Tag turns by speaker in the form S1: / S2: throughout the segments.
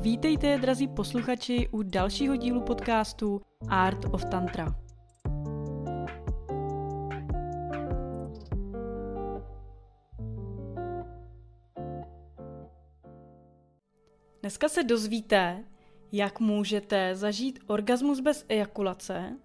S1: Vítejte, drazí posluchači, u dalšího dílu podcastu Art of Tantra. Dneska se dozvíte, jak můžete zažít orgasmus bez ejakulace,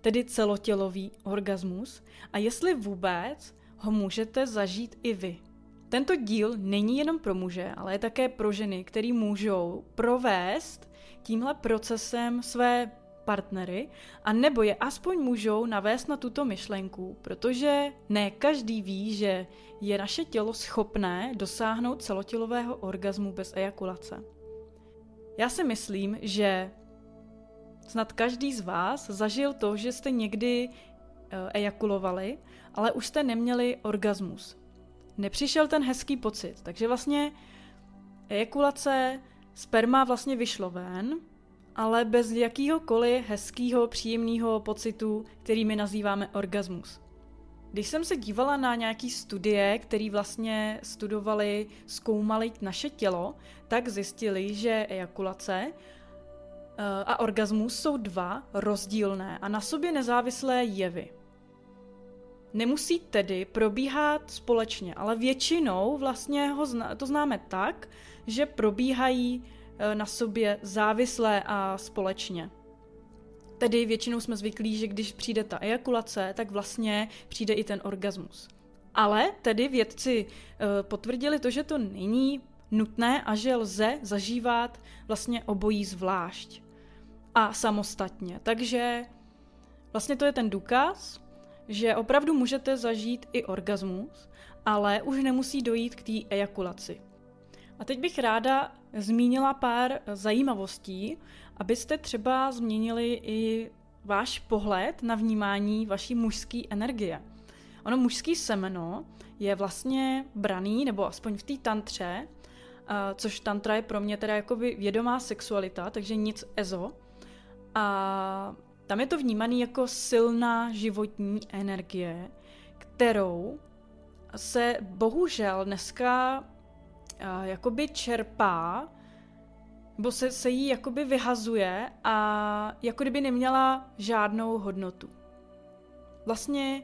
S1: tedy celotělový orgasmus, a jestli vůbec ho můžete zažít i vy. Tento díl není jenom pro muže, ale je také pro ženy, který můžou provést tímhle procesem své partnery a nebo je aspoň můžou navést na tuto myšlenku, protože ne každý ví, že je naše tělo schopné dosáhnout celotělového orgasmu bez ejakulace. Já si myslím, že snad každý z vás zažil to, že jste někdy eh, ejakulovali, ale už jste neměli orgasmus nepřišel ten hezký pocit. Takže vlastně ejakulace, sperma vlastně vyšlo ven, ale bez jakýhokoliv hezkého, příjemného pocitu, který my nazýváme orgasmus. Když jsem se dívala na nějaký studie, které vlastně studovali, zkoumali naše tělo, tak zjistili, že ejakulace eh, a orgasmus jsou dva rozdílné a na sobě nezávislé jevy. Nemusí tedy probíhat společně, ale většinou vlastně ho zna, to známe tak, že probíhají e, na sobě závislé a společně. Tedy většinou jsme zvyklí, že když přijde ta ejakulace, tak vlastně přijde i ten orgasmus. Ale tedy vědci e, potvrdili to, že to není nutné a že lze zažívat vlastně obojí zvlášť a samostatně. Takže vlastně to je ten důkaz, že opravdu můžete zažít i orgasmus, ale už nemusí dojít k té ejakulaci. A teď bych ráda zmínila pár zajímavostí, abyste třeba změnili i váš pohled na vnímání vaší mužské energie. Ono mužský semeno je vlastně braný, nebo aspoň v té tantře, což tantra je pro mě teda jakoby vědomá sexualita, takže nic ezo. A tam je to vnímaný jako silná životní energie, kterou se bohužel dneska uh, jakoby čerpá, nebo se, se jí jakoby vyhazuje a jako kdyby neměla žádnou hodnotu. Vlastně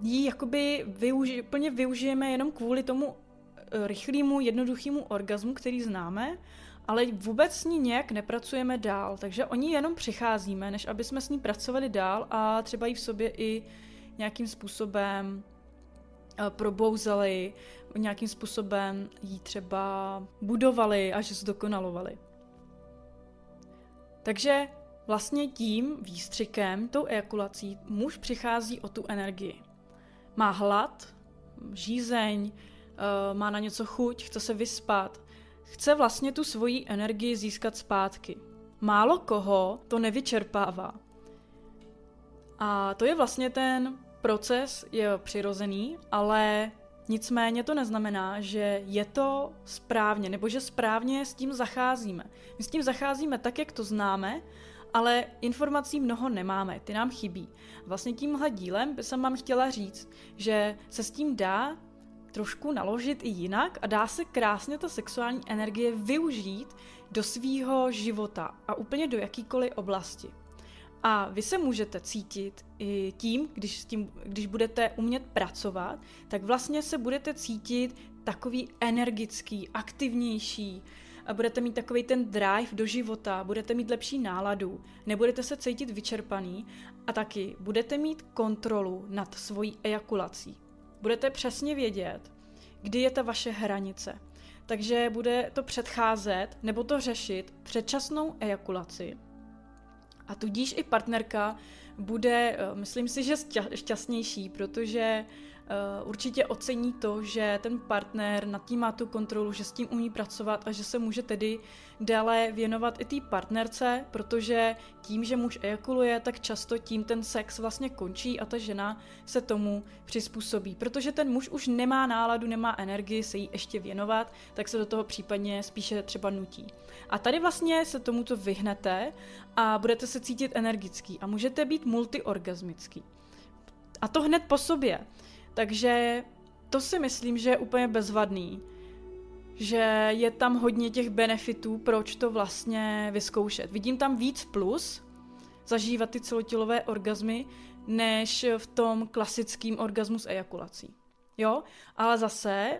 S1: ji jakoby využi- plně využijeme jenom kvůli tomu eh, rychlému, jednoduchému orgazmu, který známe ale vůbec s ní nějak nepracujeme dál, takže oni jenom přicházíme, než aby jsme s ní pracovali dál a třeba ji v sobě i nějakým způsobem eh, probouzeli, nějakým způsobem ji třeba budovali až zdokonalovali. Takže vlastně tím výstřikem, tou ejakulací, muž přichází o tu energii. Má hlad, žízeň, eh, má na něco chuť, chce se vyspat, chce vlastně tu svoji energii získat zpátky. Málo koho to nevyčerpává. A to je vlastně ten proces, je přirozený, ale nicméně to neznamená, že je to správně, nebo že správně s tím zacházíme. My s tím zacházíme tak, jak to známe, ale informací mnoho nemáme, ty nám chybí. Vlastně tímhle dílem by jsem vám chtěla říct, že se s tím dá trošku naložit i jinak a dá se krásně ta sexuální energie využít do svýho života a úplně do jakýkoliv oblasti. A vy se můžete cítit i tím, když, s tím, když budete umět pracovat, tak vlastně se budete cítit takový energický, aktivnější, a budete mít takový ten drive do života, budete mít lepší náladu, nebudete se cítit vyčerpaný a taky budete mít kontrolu nad svojí ejakulací budete přesně vědět, kdy je ta vaše hranice. Takže bude to předcházet nebo to řešit předčasnou ejakulaci. A tudíž i partnerka bude, eh, myslím si, že šťastnější, protože Eh, určitě ocení to, že ten partner nad tím má tu kontrolu, že s tím umí pracovat a že se může tedy dále věnovat i té partnerce, protože tím, že muž ejakuluje, tak často tím ten sex vlastně končí a ta žena se tomu přizpůsobí. Protože ten muž už nemá náladu, nemá energii se jí ještě věnovat, tak se do toho případně spíše třeba nutí. A tady vlastně se tomuto vyhnete a budete se cítit energický a můžete být multiorgasmický. A to hned po sobě. Takže to si myslím, že je úplně bezvadný. že je tam hodně těch benefitů, proč to vlastně vyzkoušet. Vidím tam víc plus, zažívat ty celotělové orgazmy, než v tom klasickém orgazmu s ejakulací. Jo, ale zase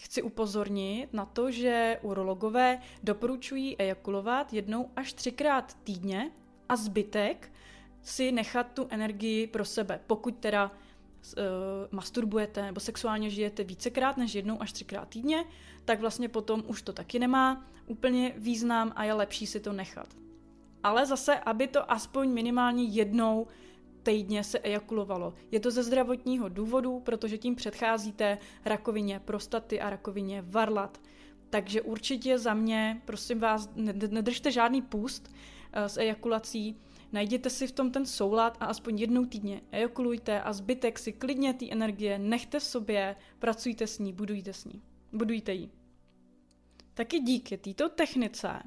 S1: chci upozornit na to, že urologové doporučují ejakulovat jednou až třikrát týdně a zbytek si nechat tu energii pro sebe, pokud teda uh, masturbujete nebo sexuálně žijete vícekrát než jednou až třikrát týdně, tak vlastně potom už to taky nemá úplně význam a je lepší si to nechat. Ale zase, aby to aspoň minimálně jednou týdně se ejakulovalo. Je to ze zdravotního důvodu, protože tím předcházíte rakovině prostaty a rakovině varlat. Takže určitě za mě, prosím vás, nedržte žádný půst eh, s ejakulací, najděte si v tom ten soulad a aspoň jednou týdně ejakulujte a zbytek si klidně té energie nechte v sobě, pracujte s ní, budujte s ní. Budujte ji. Taky díky této technice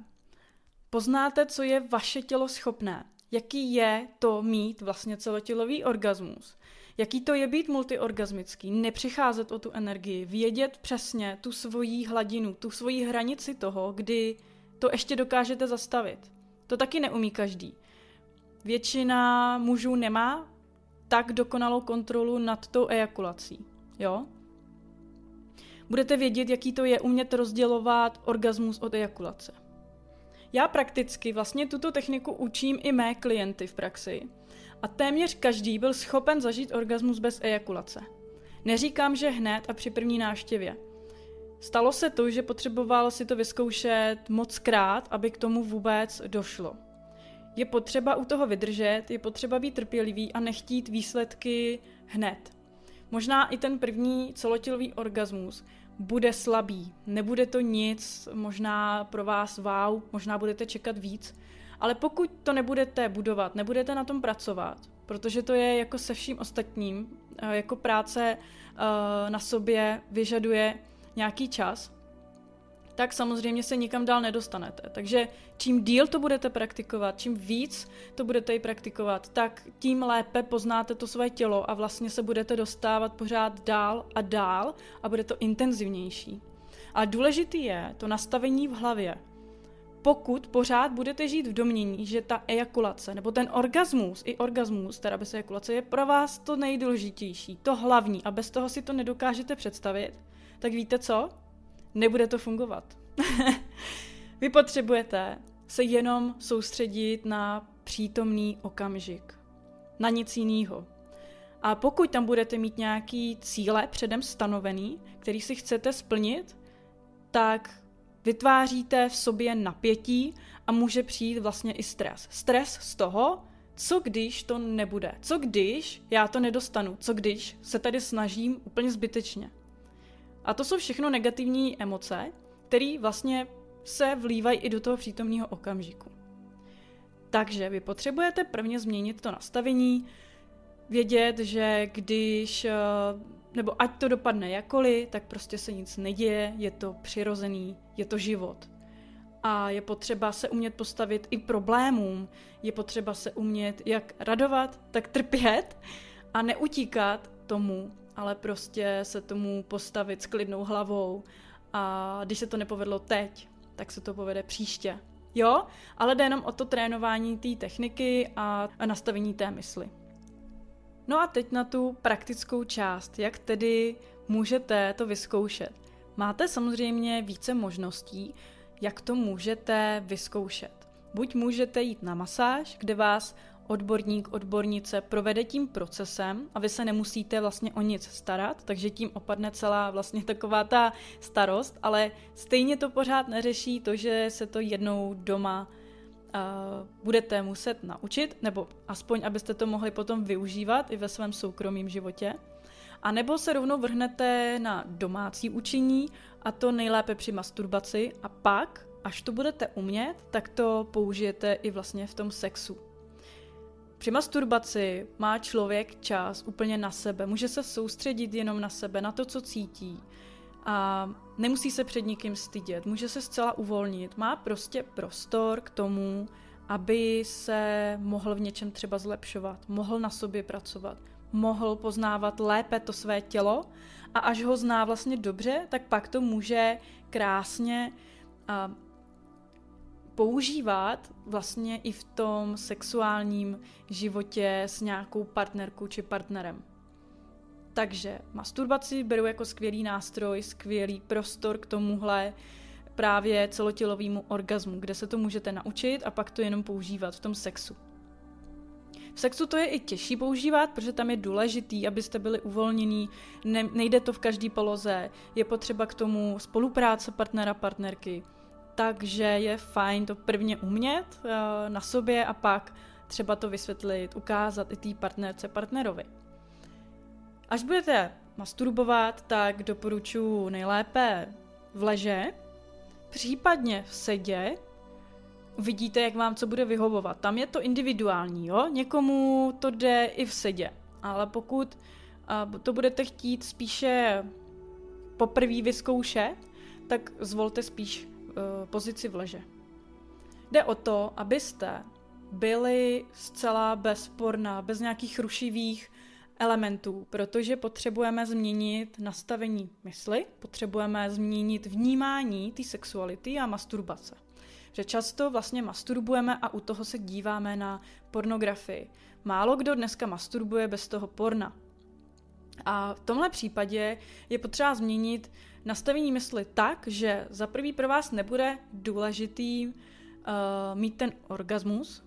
S1: poznáte, co je vaše tělo schopné jaký je to mít vlastně celotělový orgasmus, jaký to je být multiorgasmický, nepřicházet o tu energii, vědět přesně tu svoji hladinu, tu svoji hranici toho, kdy to ještě dokážete zastavit. To taky neumí každý. Většina mužů nemá tak dokonalou kontrolu nad tou ejakulací. Jo? Budete vědět, jaký to je umět rozdělovat orgasmus od ejakulace. Já prakticky vlastně tuto techniku učím i mé klienty v praxi. A téměř každý byl schopen zažít orgasmus bez ejakulace. Neříkám, že hned a při první návštěvě. Stalo se to, že potřeboval si to vyzkoušet moc krát, aby k tomu vůbec došlo. Je potřeba u toho vydržet, je potřeba být trpělivý a nechtít výsledky hned. Možná i ten první celotělový orgasmus bude slabý. Nebude to nic, možná pro vás wow, možná budete čekat víc, ale pokud to nebudete budovat, nebudete na tom pracovat, protože to je jako se vším ostatním, eh, jako práce eh, na sobě vyžaduje nějaký čas, tak samozřejmě se nikam dál nedostanete. Takže čím díl to budete praktikovat, čím víc to budete i praktikovat, tak tím lépe poznáte to své tělo a vlastně se budete dostávat pořád dál a dál a bude to intenzivnější. Ale důležitý je to nastavení v hlavě. Pokud pořád budete žít v domění, že ta ejakulace nebo ten orgasmus, i orgasmus, teda bez ejakulace, je pro vás to nejdůležitější, to hlavní a bez toho si to nedokážete představit, tak víte co? Nebude to fungovat. Vy potřebujete se jenom soustředit na přítomný okamžik. Na nic jiného. A pokud tam budete mít nějaký cíle předem stanovený, který si chcete splnit, tak vytváříte v sobě napětí a může přijít vlastně i stres. Stres z toho, co když to nebude? Co když já to nedostanu? Co když se tady snažím úplně zbytečně? A to jsou všechno negativní emoce, které vlastně se vlívají i do toho přítomného okamžiku. Takže vy potřebujete prvně změnit to nastavení, vědět, že když, eh, nebo ať to dopadne jakoli, tak prostě se nic neděje, je to přirozený, je to život. A je potřeba se umět postavit i problémům, je potřeba se umět jak radovat, tak trpět a neutíkat tomu, ale prostě se tomu postavit s klidnou hlavou a když se to nepovedlo teď, tak se to povede příště. Jo, ale jde jenom o to trénování té techniky a, nastavení té mysli. No a teď na tu praktickou část, jak tedy můžete to vyzkoušet. Máte samozřejmě více možností, jak to můžete vyzkoušet. Buď můžete jít na masáž, kde vás odborník, odbornice provede tím procesem a vy se nemusíte vlastně o nic starat, takže tím opadne celá vlastně taková ta starost, ale stejně to pořád neřeší to, že se to jednou doma uh, budete muset naučit, nebo aspoň, abyste to mohli potom využívat i ve svém soukromém životě. A nebo se rovnou vrhnete na domácí učení a to nejlépe při masturbaci a pak, až to budete umět, tak to použijete i vlastně v tom sexu. Při masturbaci má člověk čas úplně na sebe, může se soustředit jenom na sebe, na to, co cítí. A nemusí se před nikým stydět, může se zcela uvolnit, má prostě prostor k tomu, aby se mohl v něčem třeba zlepšovat, mohl na sobě pracovat, mohl poznávat lépe to své tělo. A až ho zná vlastně dobře, tak pak to může krásně používat vlastně i v tom sexuálním životě s nějakou partnerkou či partnerem. Takže masturbaci beru jako skvělý nástroj, skvělý prostor k tomuhle právě celotělovému orgazmu, kde se to můžete naučit a pak to jenom používat v tom sexu. V sexu to je i těžší používat, protože tam je důležitý, abyste byli uvolnění, ne, nejde to v každé poloze, je potřeba k tomu spolupráce partnera, partnerky, takže je fajn to prvně umět uh, na sobě a pak třeba to vysvětlit, ukázat i té partnerce, partnerovi. Až budete masturbovat, tak doporučuji nejlépe v leže, případně v sedě, vidíte, jak vám co bude vyhovovat. Tam je to individuální, jo? Někomu to jde i v sedě, ale pokud uh, to budete chtít spíše poprvé vyzkoušet, tak zvolte spíš pozici v leže. Jde o to, abyste byli zcela bez porna, bez nějakých rušivých elementů, protože potřebujeme změnit nastavení mysli, potřebujeme změnit vnímání té sexuality a masturbace. Že často vlastně masturbujeme a u toho se díváme na pornografii. Málo kdo dneska masturbuje bez toho porna. A v tomhle případě je potřeba změnit nastavení mysli tak, že za prvý pro vás nebude důležitý uh, mít ten orgasmus,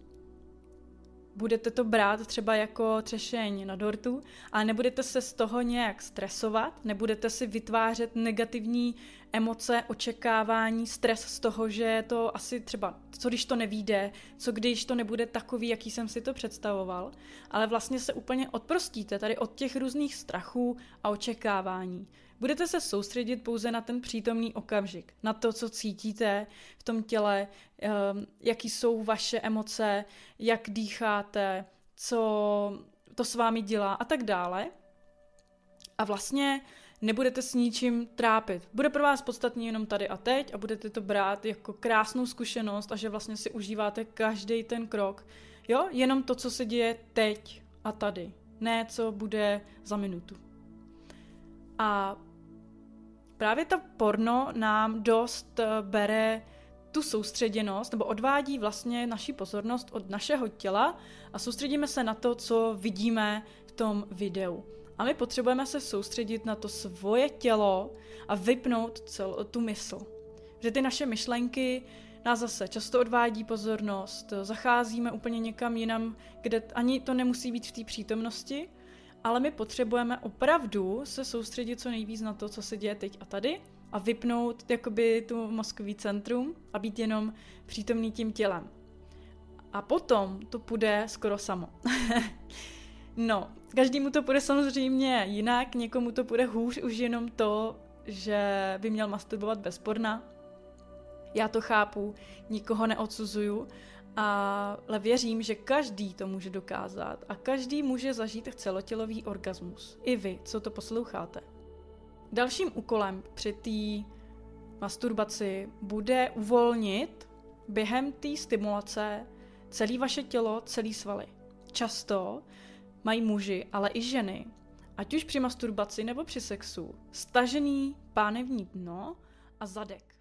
S1: budete to brát třeba jako třešeň na dortu, ale nebudete se z toho nějak stresovat, nebudete si vytvářet negativní emoce, očekávání, stres z toho, že to asi třeba, co když to nevíde, co když to nebude takový, jaký jsem si to představoval, ale vlastně se úplně odprostíte tady od těch různých strachů a očekávání. Budete se soustředit pouze na ten přítomný okamžik, na to, co cítíte v tom těle, ehm, jaký jsou vaše emoce, jak dýcháte, co to s vámi dělá a tak dále. A vlastně nebudete s ničím trápit. Bude pro vás podstatný jenom tady a teď a budete to brát jako krásnou zkušenost a že vlastně si užíváte každý ten krok. Jo, jenom to, co se děje teď a tady. Ne, co bude za minutu. A právě to porno nám dost eh, bere tu soustředěnost, nebo odvádí vlastně naši pozornost od našeho těla a soustředíme se na to, co vidíme v tom videu. A my potřebujeme se soustředit na to svoje tělo a vypnout celou tu mysl. Že ty naše myšlenky nás zase často odvádí pozornost, zacházíme úplně někam jinam, kde ani to nemusí být v té přítomnosti, ale my potřebujeme opravdu se soustředit co nejvíc na to, co se děje teď a tady a vypnout jakoby tu mozkový centrum a být jenom přítomný tím tělem. A potom to půjde skoro samo. no, každému to půjde samozřejmě jinak, někomu to půjde hůř už jenom to, že by měl masturbovat bez porna. Já to chápu, nikoho neodsuzuju, ale věřím, že každý to může dokázat a každý může zažít celotělový orgasmus. I vy, co to posloucháte. Dalším úkolem při té masturbaci bude uvolnit během té stimulace celé vaše tělo, celý svaly. Často mají muži, ale i ženy, ať už při masturbaci nebo při sexu, stažený pánevní dno a zadek.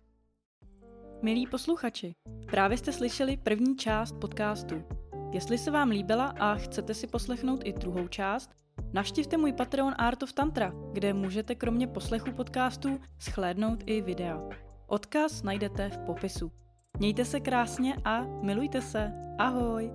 S1: Milí posluchači, právě jste slyšeli první část podcastu. Jestli se vám líbila a chcete si poslechnout i druhou část, navštivte můj Patreon Art of Tantra, kde můžete kromě poslechu podcastu schlédnout i videa. Odkaz najdete v popisu. Mějte se krásně a milujte se. Ahoj!